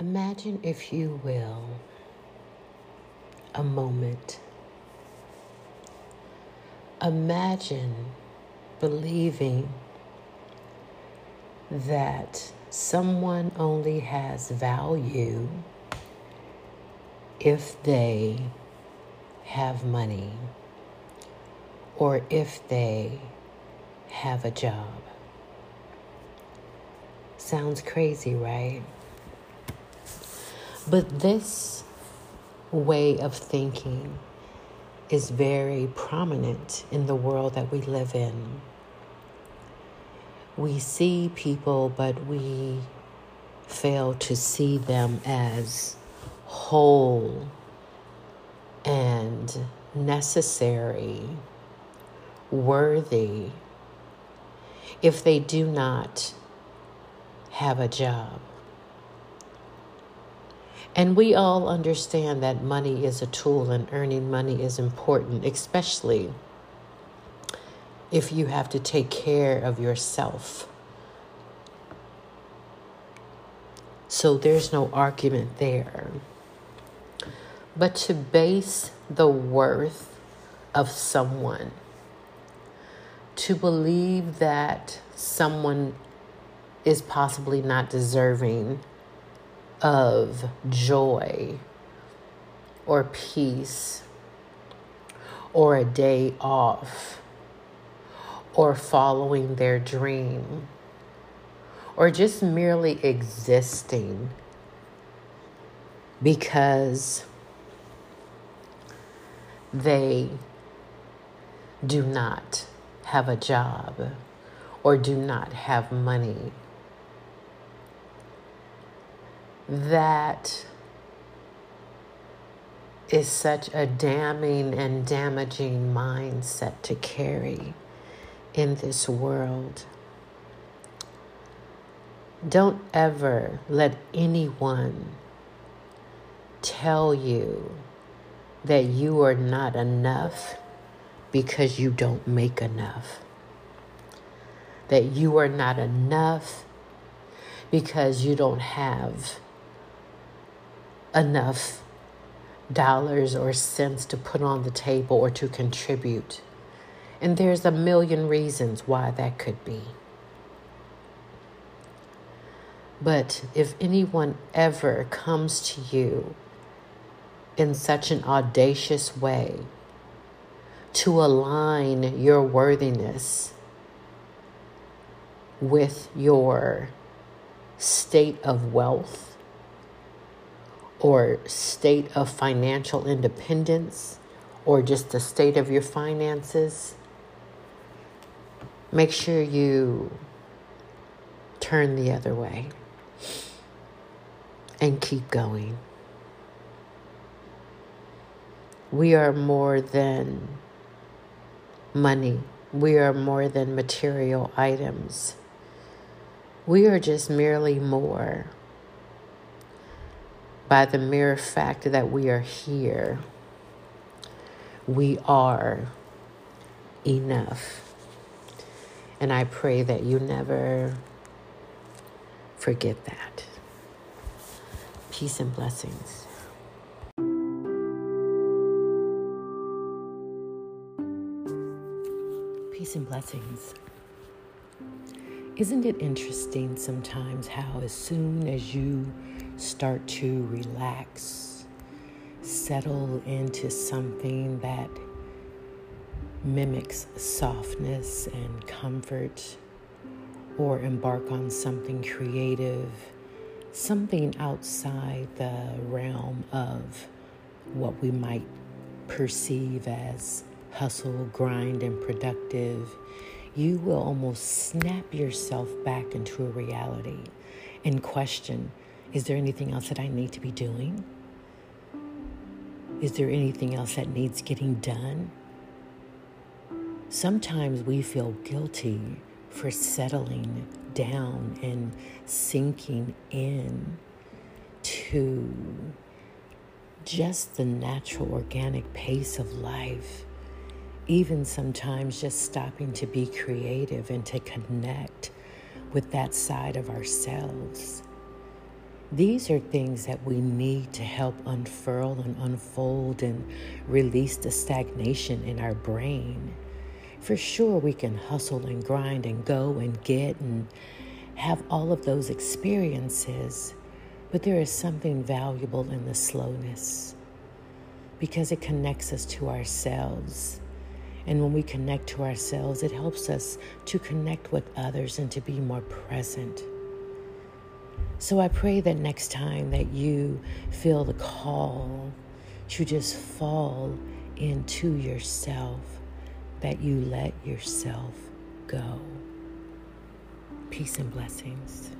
Imagine, if you will, a moment. Imagine believing that someone only has value if they have money or if they have a job. Sounds crazy, right? But this way of thinking is very prominent in the world that we live in. We see people, but we fail to see them as whole and necessary, worthy, if they do not have a job. And we all understand that money is a tool and earning money is important, especially if you have to take care of yourself. So there's no argument there. But to base the worth of someone, to believe that someone is possibly not deserving of joy or peace or a day off or following their dream or just merely existing because they do not have a job or do not have money that is such a damning and damaging mindset to carry in this world. Don't ever let anyone tell you that you are not enough because you don't make enough. That you are not enough because you don't have enough dollars or cents to put on the table or to contribute. And there's a million reasons why that could be. But if anyone ever comes to you in such an audacious way to align your worthiness with your state of wealth, or state of financial independence or just the state of your finances, make sure you turn the other way and keep going. We are more than money. We are more than material items. We are just merely more by the mere fact that we are here, we are enough. And I pray that you never forget that. Peace and blessings. Peace and blessings. Isn't it interesting sometimes how, as soon as you start to relax, settle into something that mimics softness and comfort, or embark on something creative, something outside the realm of what we might perceive as hustle, grind, and productive, you will almost snap yourself back into a reality and question is there anything else that I need to be doing? Is there anything else that needs getting done? Sometimes we feel guilty for settling down and sinking in to just the natural organic pace of life. Even sometimes just stopping to be creative and to connect with that side of ourselves These are things that we need to help unfurl and unfold and release the stagnation in our brain. For sure, we can hustle and grind and go and get and have all of those experiences, but there is something valuable in the slowness because it connects us to ourselves. And when we connect to ourselves, it helps us to connect with others and to be more present. So I pray that next time that you feel the call to just fall into yourself, that you let yourself go. Peace and blessings.